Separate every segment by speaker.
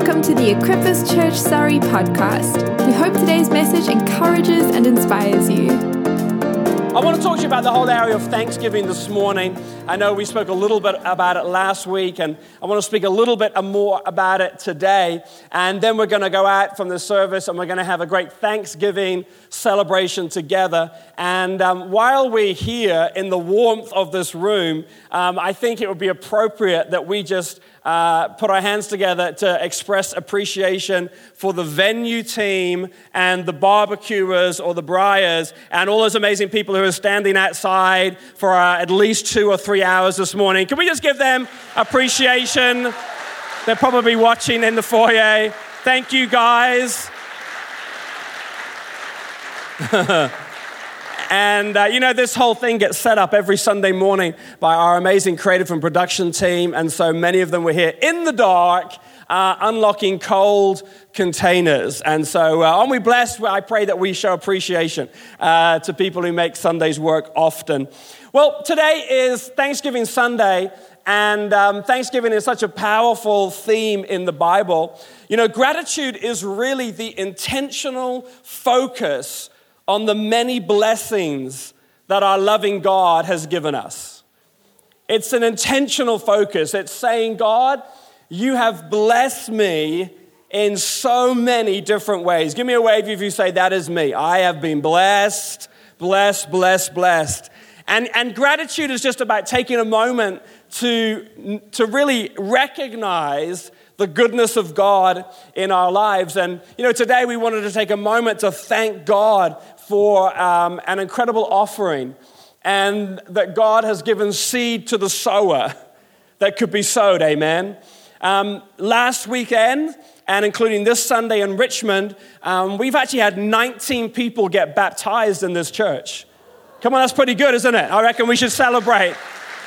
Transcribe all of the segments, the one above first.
Speaker 1: welcome to the Equippers Church Surrey podcast. We hope today's message encourages and inspires you.
Speaker 2: I want to talk to you about the whole area of Thanksgiving this morning. I know we spoke a little bit about it last week, and I want to speak a little bit more about it today. And then we're going to go out from the service and we're going to have a great Thanksgiving celebration together. And um, while we're here in the warmth of this room, um, I think it would be appropriate that we just uh, put our hands together to express appreciation for the venue team and the barbecuers or the briars and all those amazing people who are standing outside for uh, at least two or three hours this morning. Can we just give them appreciation? They're probably watching in the foyer. Thank you, guys. And, uh, you know, this whole thing gets set up every Sunday morning by our amazing creative and production team. And so many of them were here in the dark, uh, unlocking cold containers. And so, uh, aren't we blessed? I pray that we show appreciation uh, to people who make Sundays work often. Well, today is Thanksgiving Sunday. And um, Thanksgiving is such a powerful theme in the Bible. You know, gratitude is really the intentional focus on the many blessings that our loving God has given us. It's an intentional focus. It's saying, God, you have blessed me in so many different ways. Give me a wave if you say, That is me. I have been blessed, blessed, blessed, blessed. And, and gratitude is just about taking a moment to, to really recognize the goodness of God in our lives. And, you know, today we wanted to take a moment to thank God for um, an incredible offering and that God has given seed to the sower that could be sowed. Amen. Um, last weekend, and including this Sunday in Richmond, um, we've actually had 19 people get baptized in this church. Come on, that's pretty good, isn't it? I reckon we should celebrate.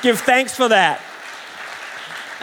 Speaker 2: Give thanks for that.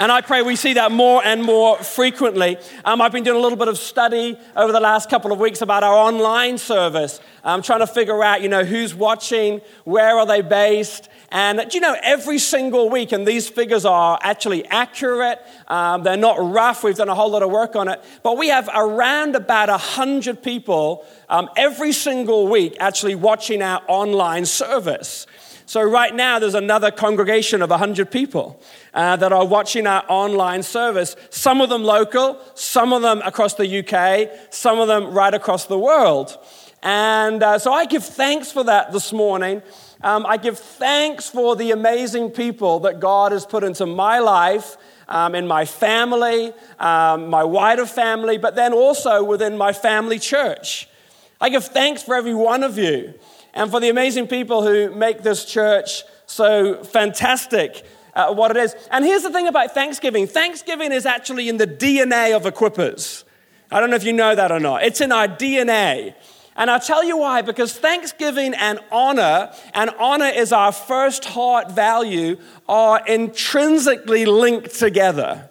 Speaker 2: And I pray we see that more and more frequently. Um, I've been doing a little bit of study over the last couple of weeks about our online service. I'm trying to figure out, you know, who's watching, where are they based, and do you know, every single week, and these figures are actually accurate, um, they're not rough, we've done a whole lot of work on it, but we have around about 100 people um, every single week actually watching our online service. So, right now, there's another congregation of 100 people uh, that are watching our online service. Some of them local, some of them across the UK, some of them right across the world. And uh, so, I give thanks for that this morning. Um, I give thanks for the amazing people that God has put into my life. Um, in my family, um, my wider family, but then also within my family church. I give thanks for every one of you and for the amazing people who make this church so fantastic uh, what it is. And here's the thing about Thanksgiving Thanksgiving is actually in the DNA of Equippers. I don't know if you know that or not. It's in our DNA. And I'll tell you why, because thanksgiving and honor, and honor is our first heart value, are intrinsically linked together.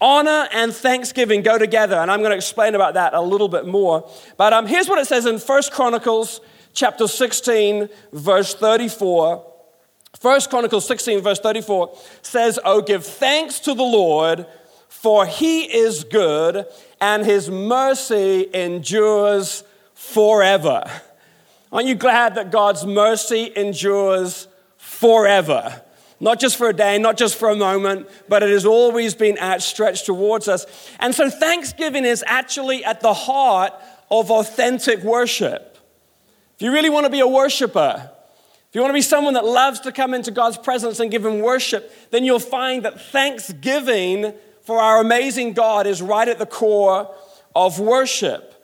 Speaker 2: Honor and thanksgiving go together, and I'm going to explain about that a little bit more. But um, here's what it says in First Chronicles chapter 16, verse 34. First Chronicles 16, verse 34 says, Oh, give thanks to the Lord, for he is good, and his mercy endures forever. Aren't you glad that God's mercy endures forever? Not just for a day, not just for a moment, but it has always been outstretched towards us. And so thanksgiving is actually at the heart of authentic worship. If you really want to be a worshiper, if you want to be someone that loves to come into God's presence and give Him worship, then you'll find that thanksgiving for our amazing God is right at the core of worship.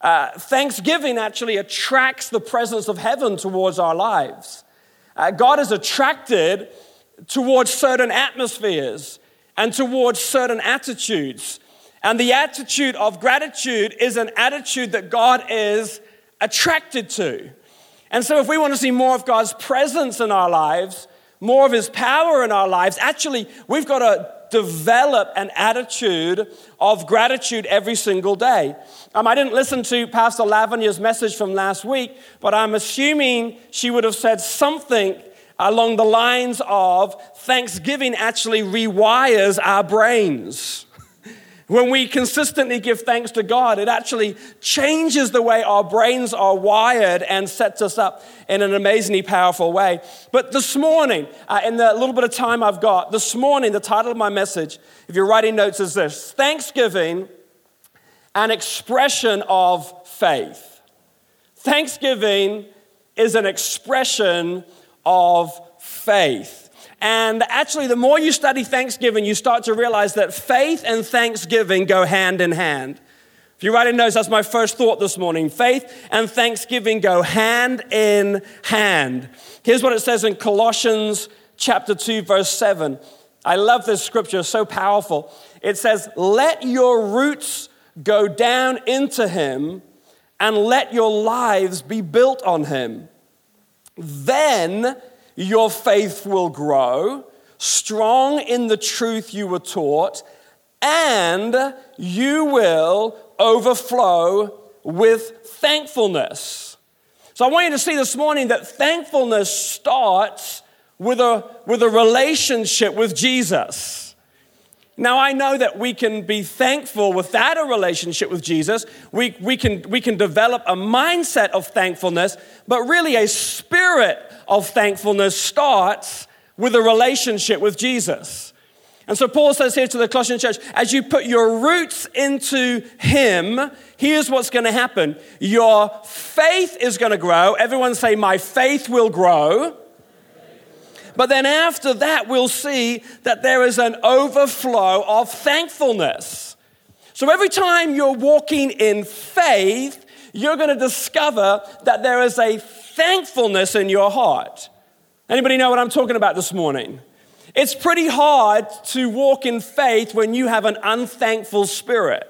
Speaker 2: Uh, thanksgiving actually attracts the presence of heaven towards our lives. Uh, God is attracted towards certain atmospheres and towards certain attitudes. And the attitude of gratitude is an attitude that God is attracted to. And so, if we want to see more of God's presence in our lives, more of His power in our lives, actually, we've got to develop an attitude of gratitude every single day. Um, I didn't listen to Pastor Lavinia's message from last week, but I'm assuming she would have said something along the lines of Thanksgiving actually rewires our brains. When we consistently give thanks to God, it actually changes the way our brains are wired and sets us up in an amazingly powerful way. But this morning, uh, in the little bit of time I've got, this morning, the title of my message, if you're writing notes, is this Thanksgiving, an expression of faith. Thanksgiving is an expression of faith. And actually, the more you study Thanksgiving, you start to realize that faith and Thanksgiving go hand in hand. If you write in notes, that's my first thought this morning. Faith and Thanksgiving go hand in hand. Here's what it says in Colossians chapter 2, verse 7. I love this scripture, so powerful. It says, Let your roots go down into him, and let your lives be built on him. Then your faith will grow, strong in the truth you were taught, and you will overflow with thankfulness. So I want you to see this morning that thankfulness starts with a, with a relationship with Jesus. Now, I know that we can be thankful without a relationship with Jesus. We, we, can, we can develop a mindset of thankfulness, but really a spirit of thankfulness starts with a relationship with Jesus. And so Paul says here to the Colossian church, as you put your roots into him, here's what's going to happen. Your faith is going to grow. Everyone say, My faith will grow. But then after that, we'll see that there is an overflow of thankfulness. So every time you're walking in faith, you're going to discover that there is a thankfulness in your heart. Anybody know what I'm talking about this morning? It's pretty hard to walk in faith when you have an unthankful spirit.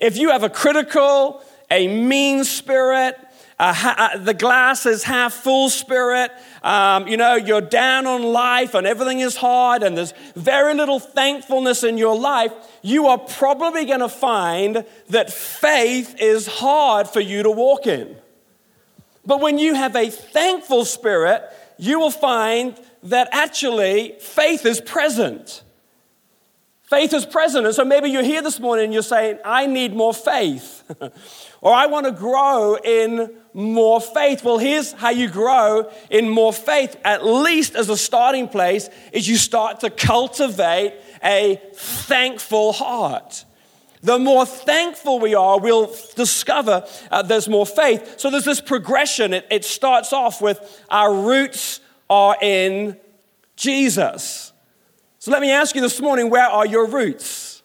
Speaker 2: If you have a critical, a mean spirit, uh, the glass is half full spirit. Um, you know, you're down on life and everything is hard and there's very little thankfulness in your life. You are probably going to find that faith is hard for you to walk in. But when you have a thankful spirit, you will find that actually faith is present. Faith is present. And so maybe you're here this morning and you're saying, I need more faith. or I want to grow in more faith. Well, here's how you grow in more faith, at least as a starting place, is you start to cultivate a thankful heart. The more thankful we are, we'll discover uh, there's more faith. So there's this progression. It, it starts off with our roots are in Jesus. So let me ask you this morning where are your roots?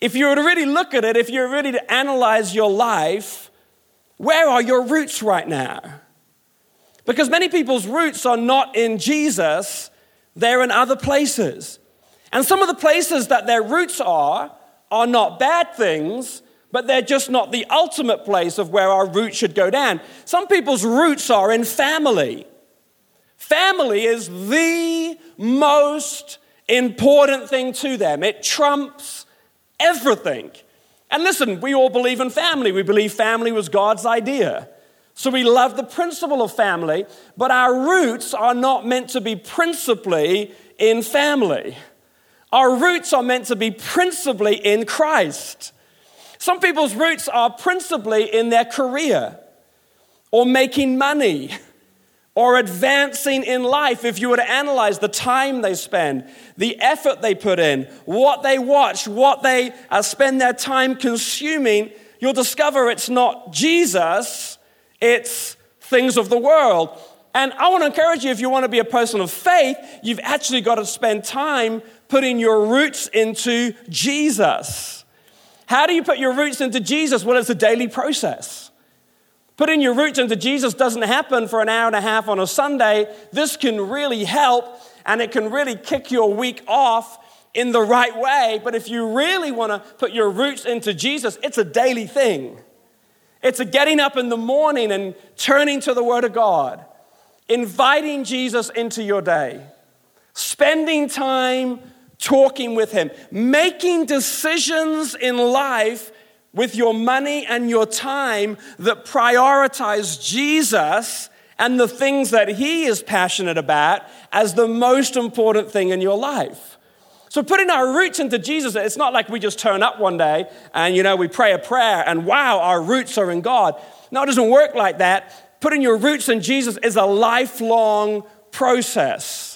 Speaker 2: If you were to really look at it, if you're ready to analyze your life, where are your roots right now? Because many people's roots are not in Jesus, they're in other places. And some of the places that their roots are are not bad things, but they're just not the ultimate place of where our roots should go down. Some people's roots are in family. Family is the most important thing to them, it trumps everything. And listen, we all believe in family. We believe family was God's idea. So we love the principle of family, but our roots are not meant to be principally in family. Our roots are meant to be principally in Christ. Some people's roots are principally in their career or making money or advancing in life. If you were to analyze the time they spend, the effort they put in, what they watch, what they uh, spend their time consuming, you'll discover it's not Jesus, it's things of the world. And I want to encourage you if you want to be a person of faith, you've actually got to spend time putting your roots into Jesus. How do you put your roots into Jesus? Well, it's a daily process. Putting your roots into Jesus doesn't happen for an hour and a half on a Sunday. This can really help and it can really kick your week off in the right way. But if you really want to put your roots into Jesus, it's a daily thing. It's a getting up in the morning and turning to the Word of God, inviting Jesus into your day, spending time talking with Him, making decisions in life with your money and your time that prioritize Jesus and the things that He is passionate about as the most important thing in your life. So putting our roots into Jesus, it's not like we just turn up one day and, you know, we pray a prayer and wow, our roots are in God. No, it doesn't work like that. Putting your roots in Jesus is a lifelong process.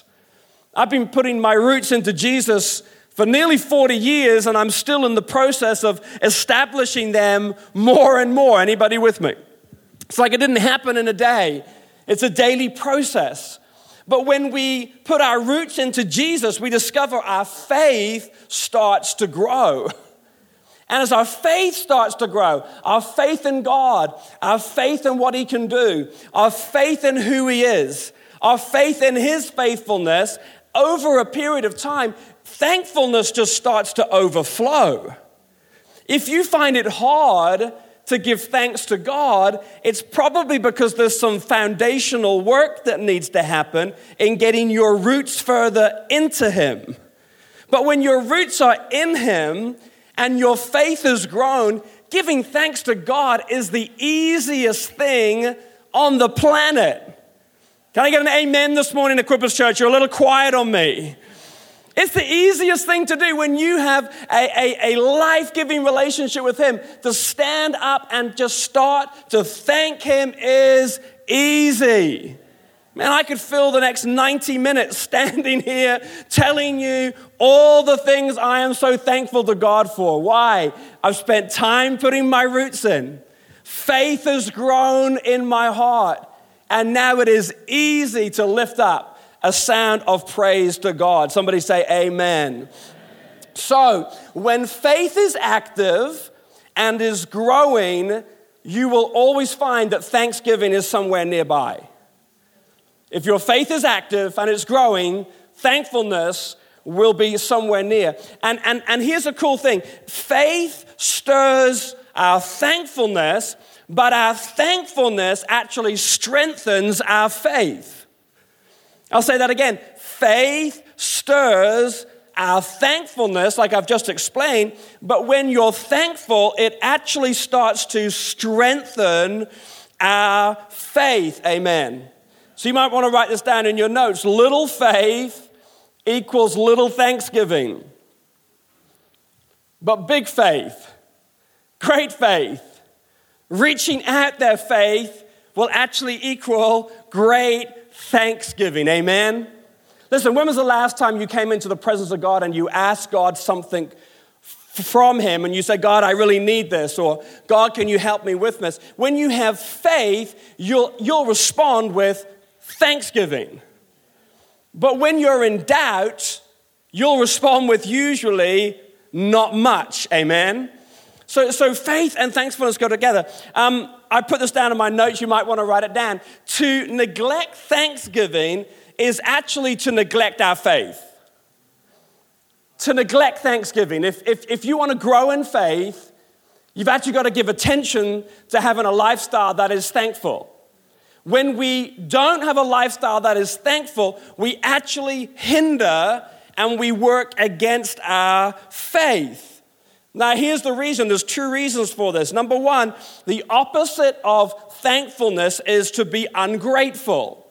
Speaker 2: I've been putting my roots into Jesus for nearly 40 years and I'm still in the process of establishing them more and more. Anybody with me? It's like it didn't happen in a day. It's a daily process. But when we put our roots into Jesus, we discover our faith starts to grow. And as our faith starts to grow, our faith in God, our faith in what He can do, our faith in who He is, our faith in His faithfulness, over a period of time, thankfulness just starts to overflow. If you find it hard to give thanks to God, it's probably because there's some foundational work that needs to happen in getting your roots further into Him. But when your roots are in Him and your faith has grown, giving thanks to God is the easiest thing on the planet. Can I get an amen this morning, Equippers Church? You're a little quiet on me. It's the easiest thing to do when you have a, a, a life giving relationship with Him. To stand up and just start to thank Him is easy. Man, I could fill the next 90 minutes standing here telling you all the things I am so thankful to God for. Why? I've spent time putting my roots in. Faith has grown in my heart. And now it is easy to lift up a sound of praise to God. Somebody say, Amen. So, when faith is active and is growing, you will always find that thanksgiving is somewhere nearby. If your faith is active and it's growing, thankfulness will be somewhere near. And, and, and here's a cool thing faith stirs our thankfulness, but our thankfulness actually strengthens our faith. I'll say that again. Faith stirs our thankfulness, like I've just explained, but when you're thankful, it actually starts to strengthen our faith. Amen. So you might want to write this down in your notes. Little faith equals little thanksgiving. But big faith, great faith, reaching out their faith will actually equal great thanksgiving. Amen? Listen, when was the last time you came into the presence of God and you asked God something from Him and you say, God, I really need this, or God, can you help me with this? When you have faith, you'll, you'll respond with thanksgiving. But when you're in doubt, you'll respond with usually not much. Amen? So, so faith and thankfulness go together. Um, I put this down in my notes. You might want to write it down. To neglect thanksgiving is actually to neglect our faith. To neglect thanksgiving. If, if, if you want to grow in faith, you've actually got to give attention to having a lifestyle that is thankful. When we don't have a lifestyle that is thankful, we actually hinder and we work against our faith. Now, here's the reason there's two reasons for this. Number one, the opposite of thankfulness is to be ungrateful.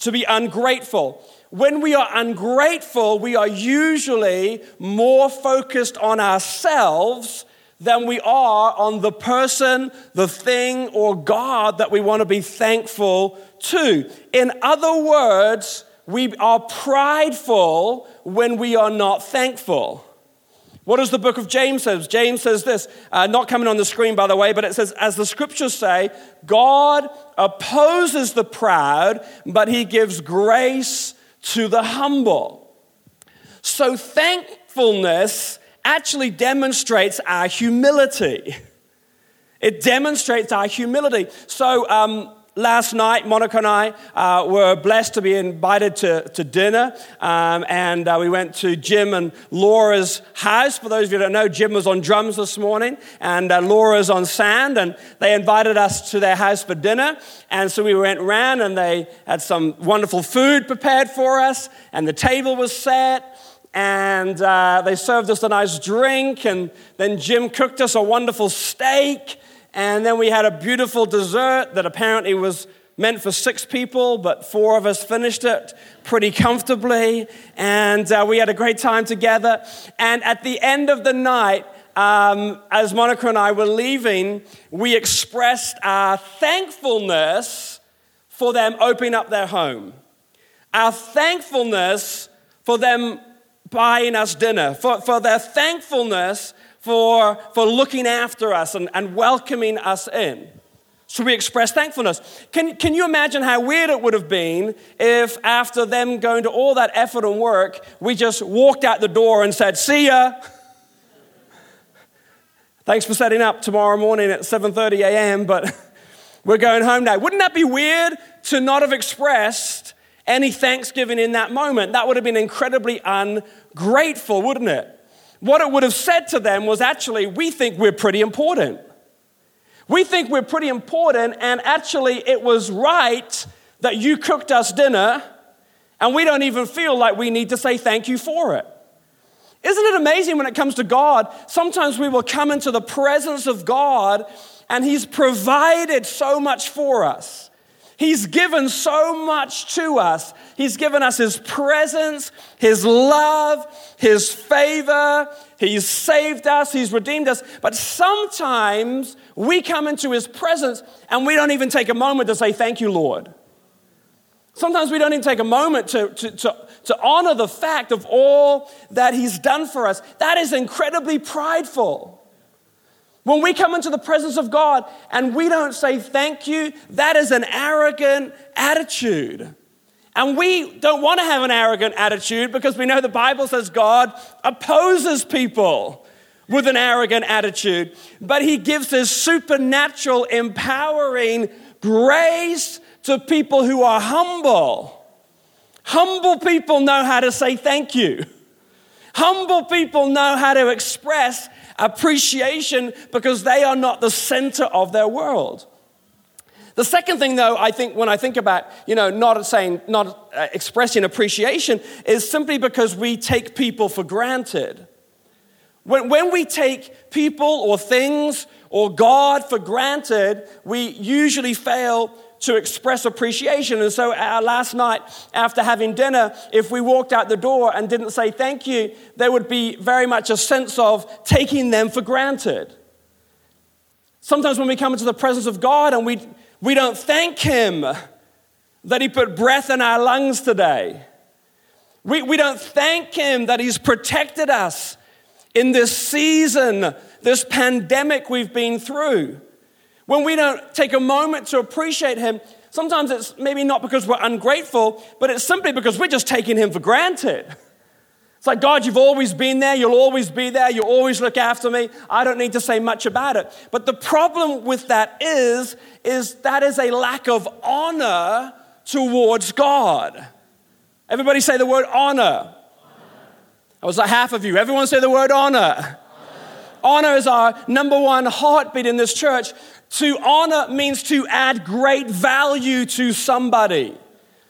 Speaker 2: To be ungrateful. When we are ungrateful, we are usually more focused on ourselves than we are on the person, the thing, or God that we want to be thankful to. In other words, we are prideful when we are not thankful. What does the book of James says? James says this, uh, not coming on the screen, by the way, but it says, as the scriptures say, God opposes the proud, but he gives grace to the humble. So thankfulness actually demonstrates our humility. It demonstrates our humility. So, um, last night, Monica and I uh, were blessed to be invited to, to dinner. Um, and uh, we went to Jim and Laura's house. For those of you who don't know, Jim was on drums this morning, and uh, Laura's on sand. And they invited us to their house for dinner. And so we went around, and they had some wonderful food prepared for us, and the table was set and uh, they served us a nice drink, and then Jim cooked us a wonderful steak, and then we had a beautiful dessert that apparently was meant for six people, but four of us finished it pretty comfortably. And uh, we had a great time together. And at the end of the night, um, as Monica and I were leaving, we expressed our thankfulness for them opening up their home, our thankfulness for them buying us dinner, for, for their thankfulness for, for looking after us and, and welcoming us in. So we express thankfulness. Can, can you imagine how weird it would have been if, after them going to all that effort and work, we just walked out the door and said, See ya. Thanks for setting up tomorrow morning at 7:30 a.m., but we're going home now. Wouldn't that be weird to not have expressed any thanksgiving in that moment? That would have been incredibly ungrateful, wouldn't it? What it would have said to them was actually, we think we're pretty important. We think we're pretty important, and actually, it was right that you cooked us dinner, and we don't even feel like we need to say thank you for it. Isn't it amazing when it comes to God? Sometimes we will come into the presence of God, and He's provided so much for us. He's given so much to us. He's given us His presence, His love, His favor. He's saved us, He's redeemed us. But sometimes we come into His presence and we don't even take a moment to say, Thank you, Lord. Sometimes we don't even take a moment to, to, to, to honor the fact of all that He's done for us. That is incredibly prideful. When we come into the presence of God and we don't say thank you, that is an arrogant attitude. And we don't want to have an arrogant attitude because we know the Bible says God opposes people with an arrogant attitude, but He gives His supernatural, empowering grace to people who are humble. Humble people know how to say thank you. Humble people know how to express appreciation because they are not the center of their world. The second thing, though, I think when I think about, you know, not saying, not uh, expressing appreciation, is simply because we take people for granted. When, when we take people or things or God for granted, we usually fail to express appreciation. And so, our last night, after having dinner, if we walked out the door and didn't say thank you, there would be very much a sense of taking them for granted. Sometimes, when we come into the presence of God and we, we don't thank Him that He put breath in our lungs today, we, we don't thank Him that He's protected us in this season, this pandemic we've been through. When we don't take a moment to appreciate Him, sometimes it's maybe not because we're ungrateful, but it's simply because we're just taking Him for granted. It's like, God, you've always been there. You'll always be there. You always look after me. I don't need to say much about it. But the problem with that is, is that is a lack of honor towards God. Everybody say the word honor. I was like half of you. Everyone say the word honor. honor. Honor is our number one heartbeat in this church. To honor means to add great value to somebody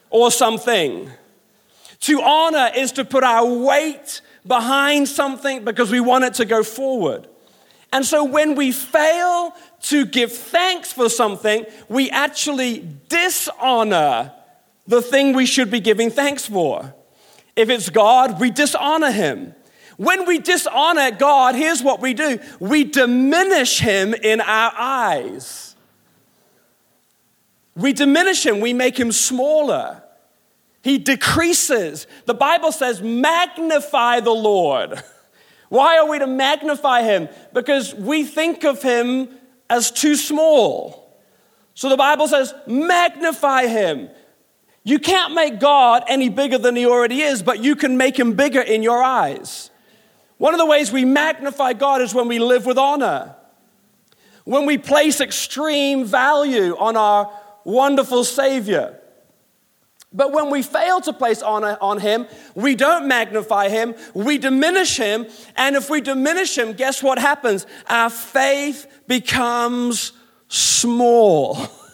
Speaker 2: or something. To honor is to put our weight behind something because we want it to go forward. And so when we fail to give thanks for something, we actually dishonor the thing we should be giving thanks for. If it's God, we dishonor him. When we dishonor God, here's what we do we diminish him in our eyes. We diminish him, we make him smaller. He decreases. The Bible says, magnify the Lord. Why are we to magnify him? Because we think of him as too small. So the Bible says, magnify him. You can't make God any bigger than he already is, but you can make him bigger in your eyes. One of the ways we magnify God is when we live with honor, when we place extreme value on our wonderful Savior. But when we fail to place honor on Him, we don't magnify Him, we diminish Him. And if we diminish Him, guess what happens? Our faith becomes small.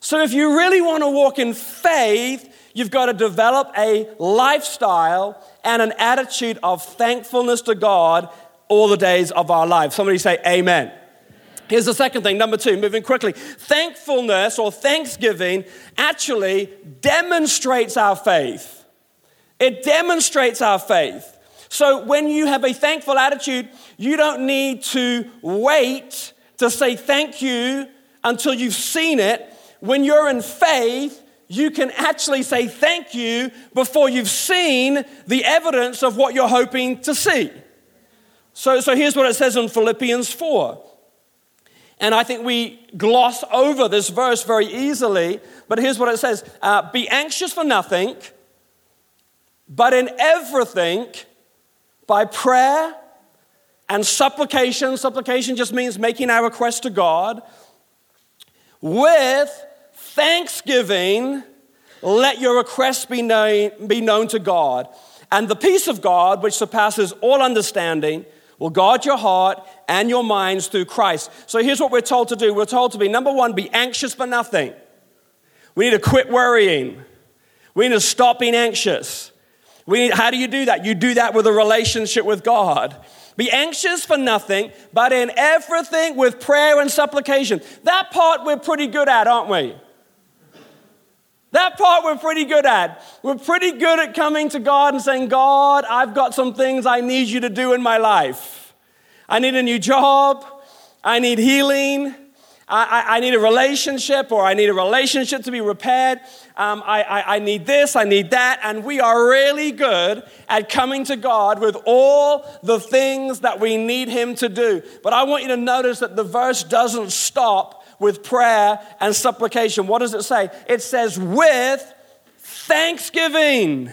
Speaker 2: So if you really want to walk in faith, you've got to develop a lifestyle and an attitude of thankfulness to God all the days of our life. Somebody say, Amen. Here's the second thing, number two, moving quickly. Thankfulness or thanksgiving actually demonstrates our faith. It demonstrates our faith. So when you have a thankful attitude, you don't need to wait to say thank you until you've seen it. When you're in faith, you can actually say thank you before you've seen the evidence of what you're hoping to see. So, so here's what it says in Philippians 4. And I think we gloss over this verse very easily, but here's what it says uh, Be anxious for nothing, but in everything, by prayer and supplication, supplication just means making our request to God, with thanksgiving, let your requests be known, be known to God. And the peace of God, which surpasses all understanding, will guard your heart and your minds through Christ. So here's what we're told to do we're told to be number one, be anxious for nothing. We need to quit worrying, we need to stop being anxious. We need, how do you do that? You do that with a relationship with God. Be anxious for nothing, but in everything with prayer and supplication. That part we're pretty good at, aren't we? That part we're pretty good at. We're pretty good at coming to God and saying, God, I've got some things I need you to do in my life. I need a new job. I need healing. I, I, I need a relationship, or I need a relationship to be repaired. Um, I, I, I need this, I need that. And we are really good at coming to God with all the things that we need Him to do. But I want you to notice that the verse doesn't stop with prayer and supplication. What does it say? It says, with thanksgiving.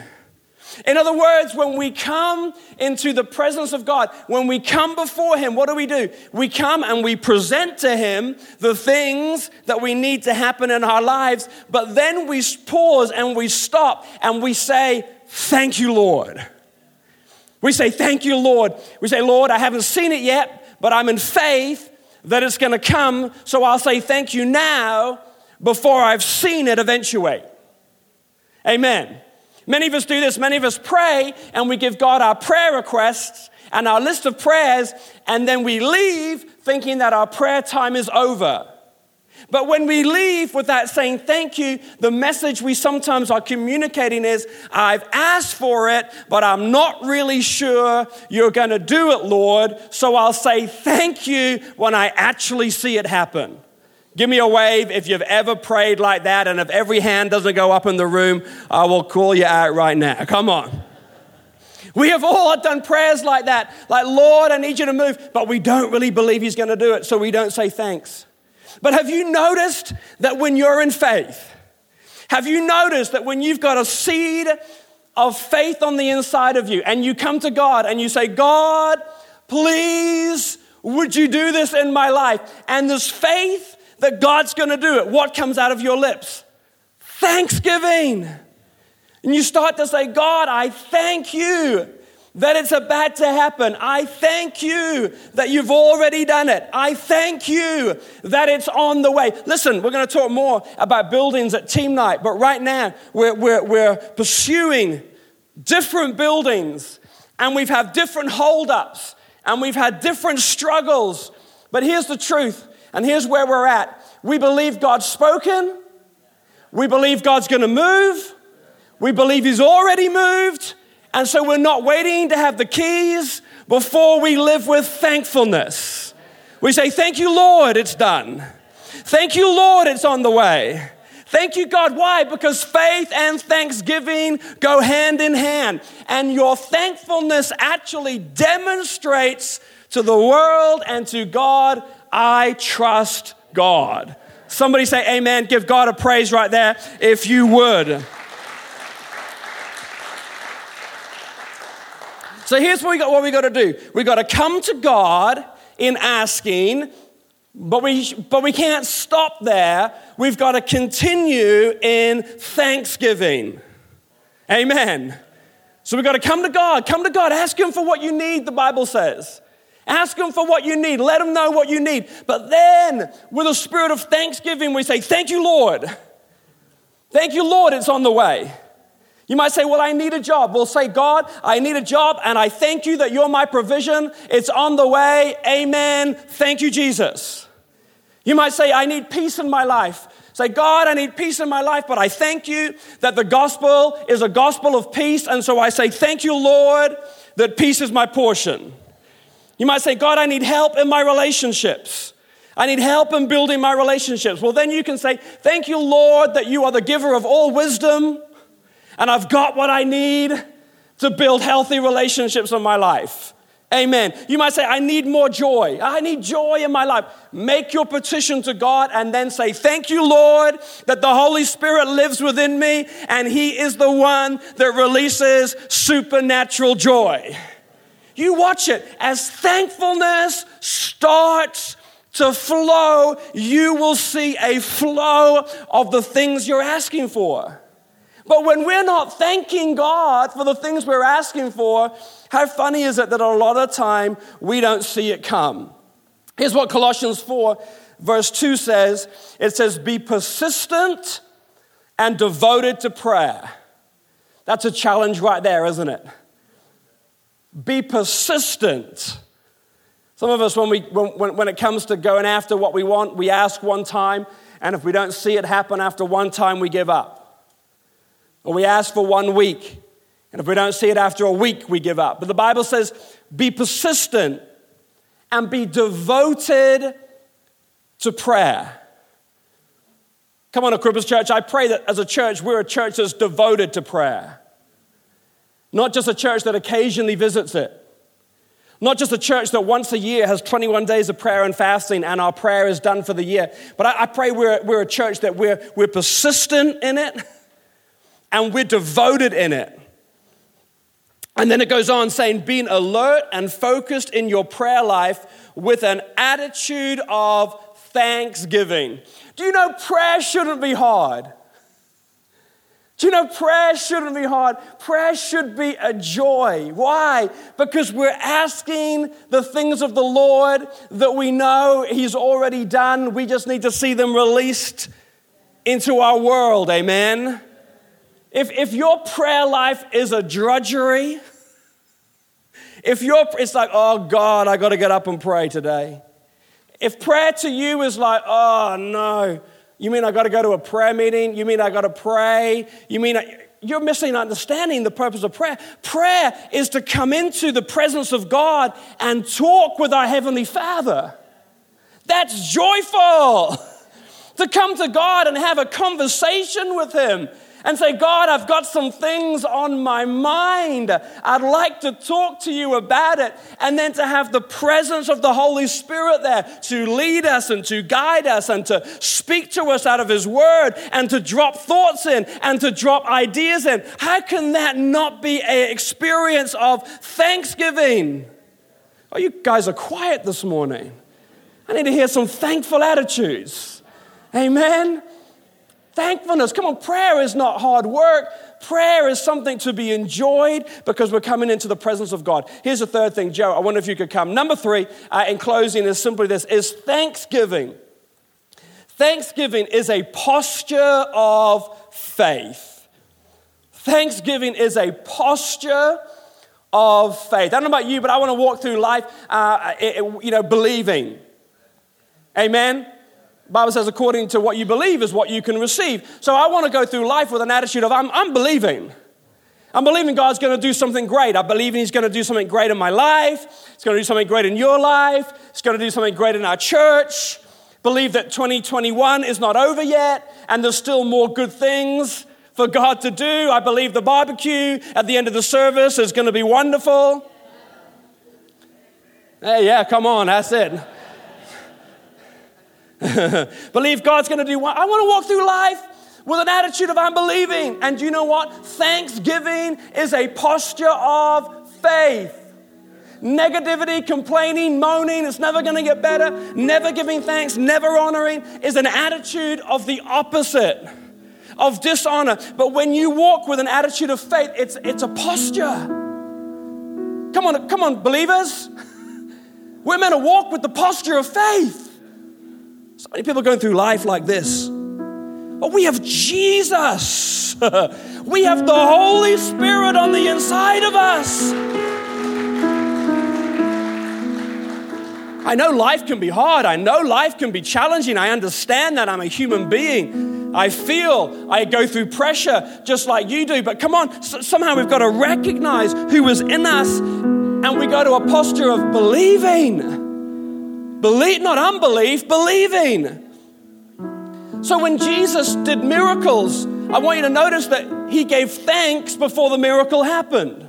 Speaker 2: In other words, when we come into the presence of God, when we come before Him, what do we do? We come and we present to Him the things that we need to happen in our lives, but then we pause and we stop and we say, Thank you, Lord. We say, Thank you, Lord. We say, Lord, I haven't seen it yet, but I'm in faith that it's going to come, so I'll say thank you now before I've seen it eventuate. Amen. Many of us do this. Many of us pray and we give God our prayer requests and our list of prayers, and then we leave thinking that our prayer time is over. But when we leave without saying thank you, the message we sometimes are communicating is, I've asked for it, but I'm not really sure you're going to do it, Lord. So I'll say thank you when I actually see it happen. Give me a wave if you've ever prayed like that, and if every hand doesn't go up in the room, I will call you out right now. Come on. We have all done prayers like that, like, Lord, I need you to move, but we don't really believe He's going to do it, so we don't say thanks. But have you noticed that when you're in faith, have you noticed that when you've got a seed of faith on the inside of you and you come to God and you say, God, please, would you do this in my life? And this faith that God's going to do it. What comes out of your lips? Thanksgiving. And you start to say, God, I thank you that it's about to happen. I thank you that you've already done it. I thank you that it's on the way. Listen, we're going to talk more about buildings at team night, but right now we're, we're, we're pursuing different buildings and we've had different holdups and we've had different struggles. But here's the truth, and here's where we're at. We believe God's spoken, we believe God's going to move, we believe He's already moved. And so we're not waiting to have the keys before we live with thankfulness. We say, Thank you, Lord, it's done. Thank you, Lord, it's on the way. Thank you, God. Why? Because faith and thanksgiving go hand in hand. And your thankfulness actually demonstrates to the world and to God, I trust God. Somebody say amen. Give God a praise right there if you would. So here's what we got, what we got to do. We got to come to God in asking, but we, but we can't stop there. We've got to continue in thanksgiving. Amen. So we've got to come to God. Come to God. Ask Him for what you need, the Bible says. Ask Him for what you need. Let Him know what you need. But then, with a spirit of thanksgiving, we say, Thank you, Lord. Thank you, Lord, it's on the way. You might say, Well, I need a job. We'll say, God, I need a job, and I thank you that you're my provision. It's on the way. Amen. Thank you, Jesus. You might say, I need peace in my life. Say, God, I need peace in my life, but I thank you that the gospel is a gospel of peace. And so I say, Thank you, Lord, that peace is my portion. You might say, God, I need help in my relationships. I need help in building my relationships. Well, then you can say, Thank you, Lord, that you are the giver of all wisdom, and I've got what I need to build healthy relationships in my life. Amen. You might say, I need more joy. I need joy in my life. Make your petition to God and then say, Thank you, Lord, that the Holy Spirit lives within me and He is the one that releases supernatural joy. You watch it. As thankfulness starts to flow, you will see a flow of the things you're asking for. But when we're not thanking God for the things we're asking for, how funny is it that a lot of time we don't see it come? Here's what Colossians 4, verse 2 says it says, Be persistent and devoted to prayer. That's a challenge right there, isn't it? Be persistent. Some of us, when, we, when, when it comes to going after what we want, we ask one time, and if we don't see it happen after one time, we give up. We ask for one week, and if we don't see it after a week, we give up. But the Bible says, be persistent and be devoted to prayer. Come on, Equippers Church, I pray that as a church, we're a church that's devoted to prayer. Not just a church that occasionally visits it. Not just a church that once a year has 21 days of prayer and fasting and our prayer is done for the year. But I, I pray we're, we're a church that we're, we're persistent in it and we're devoted in it. And then it goes on saying, being alert and focused in your prayer life with an attitude of thanksgiving. Do you know prayer shouldn't be hard? Do you know prayer shouldn't be hard? Prayer should be a joy. Why? Because we're asking the things of the Lord that we know He's already done. We just need to see them released into our world. Amen. If, if your prayer life is a drudgery, if your it's like, oh God, I got to get up and pray today. If prayer to you is like, oh no, you mean I got to go to a prayer meeting? You mean I got to pray? You mean I, you're missing understanding the purpose of prayer. Prayer is to come into the presence of God and talk with our Heavenly Father. That's joyful. to come to God and have a conversation with Him and say, God, I've got some things on my mind. I'd like to talk to you about it. And then to have the presence of the Holy Spirit there to lead us and to guide us and to speak to us out of His Word and to drop thoughts in and to drop ideas in. How can that not be an experience of thanksgiving? Oh, you guys are quiet this morning. I need to hear some thankful attitudes. Amen. Thankfulness. Come on, prayer is not hard work. Prayer is something to be enjoyed because we're coming into the presence of God. Here's the third thing, Joe. I wonder if you could come. Number three, uh, in closing, is simply this: is thanksgiving. Thanksgiving is a posture of faith. Thanksgiving is a posture of faith. I don't know about you, but I want to walk through life, uh, you know, believing. Amen. Bible says, according to what you believe is what you can receive. So I want to go through life with an attitude of, I'm, I'm believing. I'm believing God's going to do something great. I believe He's going to do something great in my life. He's going to do something great in your life. He's going to do something great in our church. Believe that 2021 is not over yet and there's still more good things for God to do. I believe the barbecue at the end of the service is going to be wonderful. Hey, yeah, come on, that's it. Believe God's going to do what? I want to walk through life with an attitude of unbelieving. And you know what? Thanksgiving is a posture of faith. Negativity, complaining, moaning, it's never going to get better. Never giving thanks, never honoring is an attitude of the opposite of dishonor. But when you walk with an attitude of faith, it's, it's a posture. Come on, come on, believers. We're meant to walk with the posture of faith. So many people going through life like this. But we have Jesus. we have the Holy Spirit on the inside of us. I know life can be hard. I know life can be challenging. I understand that. I'm a human being. I feel, I go through pressure just like you do. But come on, somehow we've got to recognize who is in us and we go to a posture of believing. Believe, not unbelief, believing. So when Jesus did miracles, I want you to notice that he gave thanks before the miracle happened.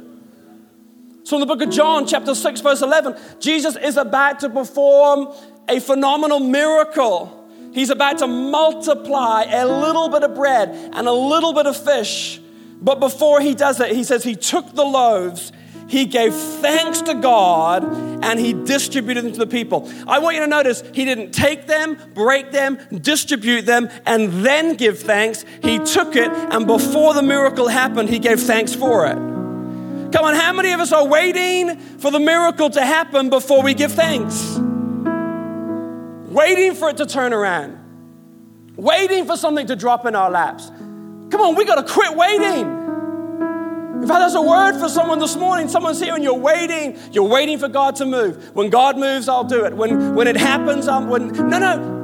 Speaker 2: So in the book of John, chapter 6, verse 11, Jesus is about to perform a phenomenal miracle. He's about to multiply a little bit of bread and a little bit of fish. But before he does it, he says he took the loaves he gave thanks to God and he distributed them to the people. I want you to notice he didn't take them, break them, distribute them, and then give thanks. He took it, and before the miracle happened, he gave thanks for it. Come on, how many of us are waiting for the miracle to happen before we give thanks? Waiting for it to turn around, waiting for something to drop in our laps. Come on, we got to quit waiting. In fact, there's a word for someone this morning. Someone's here and you're waiting. You're waiting for God to move. When God moves, I'll do it. When, when it happens, I'm, when, no, no.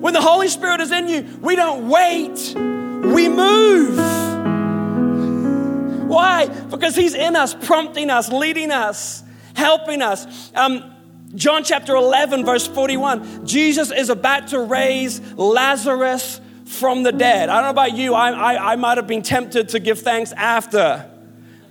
Speaker 2: When the Holy Spirit is in you, we don't wait, we move. Why? Because He's in us, prompting us, leading us, helping us. Um, John chapter 11, verse 41, Jesus is about to raise Lazarus from the dead. I don't know about you, I, I, I might have been tempted to give thanks after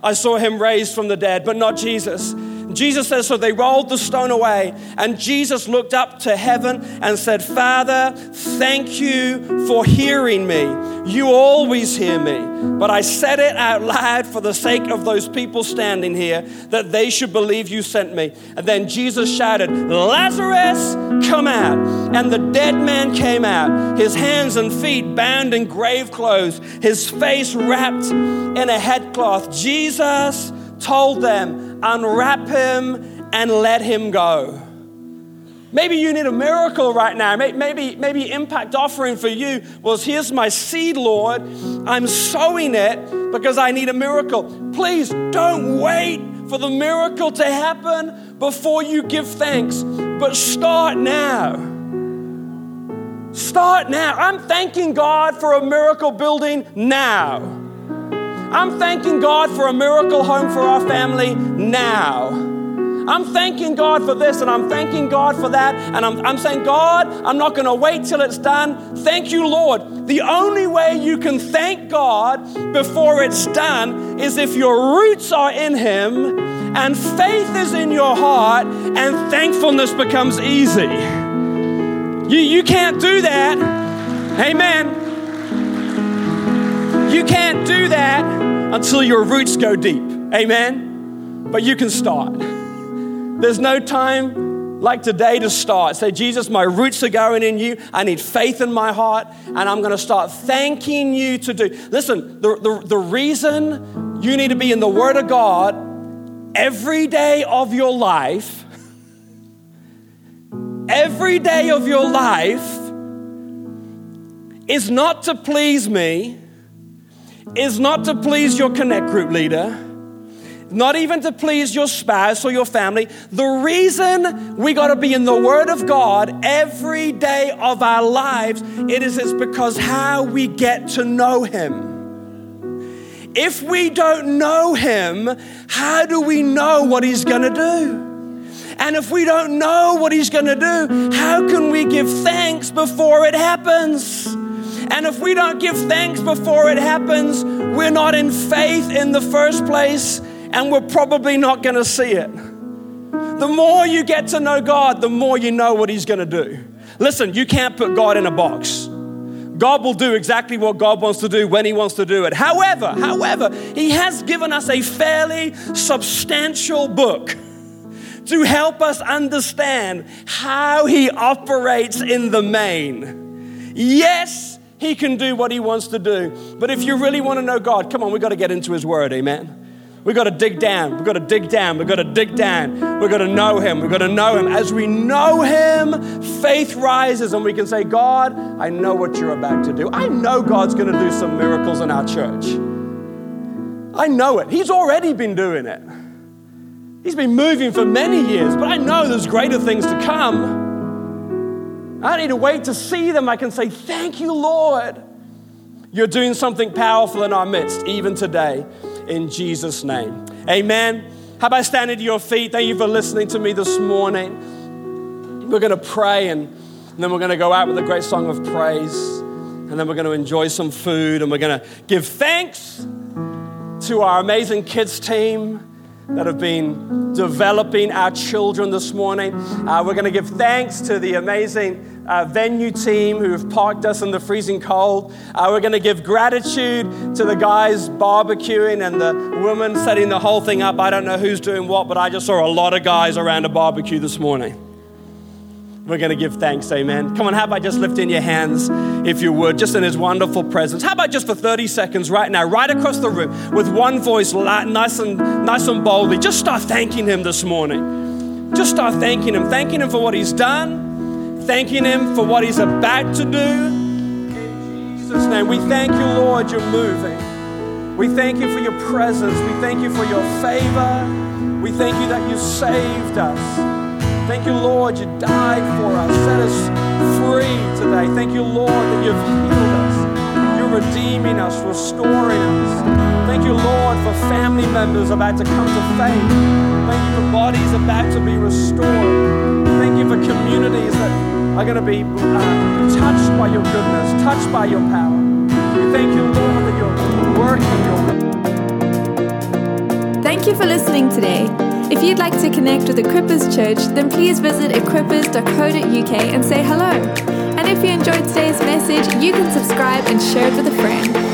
Speaker 2: I saw him raised from the dead, but not Jesus. Jesus says, So they rolled the stone away, and Jesus looked up to heaven and said, Father, thank you for hearing me. You always hear me. But I said it out loud for the sake of those people standing here, that they should believe you sent me. And then Jesus shouted, Lazarus, come out. And the dead man came out, his hands and feet bound in grave clothes, his face wrapped in a headcloth. Jesus told them, unwrap him and let him go. Maybe you need a miracle right now. Maybe, maybe impact offering for you was here's my seed, Lord. I'm sowing it because I need a miracle. Please don't wait for the miracle to happen before you give thanks, but start now. Start now. I'm thanking God for a miracle building now. I'm thanking God for a miracle home for our family now. I'm thanking God for this and I'm thanking God for that. And I'm, I'm saying, God, I'm not going to wait till it's done. Thank you, Lord. The only way you can thank God before it's done is if your roots are in Him and faith is in your heart and thankfulness becomes easy. You, you can't do that. Amen. You can't do that until your roots go deep. Amen? But you can start. There's no time like today to start. Say, Jesus, my roots are going in you. I need faith in my heart, and I'm going to start thanking you to do. Listen, the, the, the reason you need to be in the Word of God every day of your life, every day of your life, is not to please me is not to please your connect group leader, not even to please your spouse or your family. The reason we got to be in the Word of God every day of our lives, it is it's because how we get to know Him. If we don't know Him, how do we know what He's going to do? And if we don't know what He's going to do, how can we give thanks before it happens? And if we don't give thanks before it happens, we're not in faith in the first place, and we're probably not going to see it. The more you get to know God, the more you know what He's going to do. Listen, you can't put God in a box. God will do exactly what God wants to do when He wants to do it. However, however, He has given us a fairly substantial book to help us understand how He operates in the main. Yes, he can do what He wants to do. But if you really want to know God, come on, we've got to get into His Word, amen. We've got to dig down. We've got to dig down. We've got to dig down. We've got to know Him. We've got to know Him. As we know Him, faith rises and we can say, God, I know what you're about to do. I know God's going to do some miracles in our church. I know it. He's already been doing it. He's been moving for many years, but I know there's greater things to come. I don't need to wait to see them. I can say, Thank you, Lord. You're doing something powerful in our midst, even today, in Jesus' name. Amen. How about standing to your feet? Thank you for listening to me this morning. We're going to pray and, and then we're going to go out with a great song of praise. And then we're going to enjoy some food and we're going to give thanks to our amazing kids team that have been developing our children this morning. Uh, we're going to give thanks to the amazing uh, venue team who have parked us in the freezing cold. Uh, we're going to give gratitude to the guys barbecuing and the women setting the whole thing up. I don't know who's doing what, but I just saw a lot of guys around a barbecue this morning. We're going to give thanks, amen. Come on, how about just lifting your hands, if you would, just in His wonderful presence? How about just for 30 seconds right now, right across the room, with one voice, nice and, nice and boldly, just start thanking Him this morning. Just start thanking Him, thanking Him for what He's done, thanking Him for what He's about to do. In Jesus' name, we thank you, Lord, you're moving. We thank you for your presence. We thank you for your favor. We thank you that you saved us. Thank you, Lord, you died for us, set us free today. Thank you, Lord, that you've healed us. You're redeeming us, restoring us. Thank you, Lord, for family members about to come to faith. Thank you for bodies about to be restored. Thank you for communities that are going to be uh, touched by your goodness, touched by your power. We thank you, Lord, that you're working
Speaker 1: your Thank you for listening today. If you'd like to connect with Equippers Church, then please visit equippers.co.uk and say hello. And if you enjoyed today's message, you can subscribe and share it with a friend.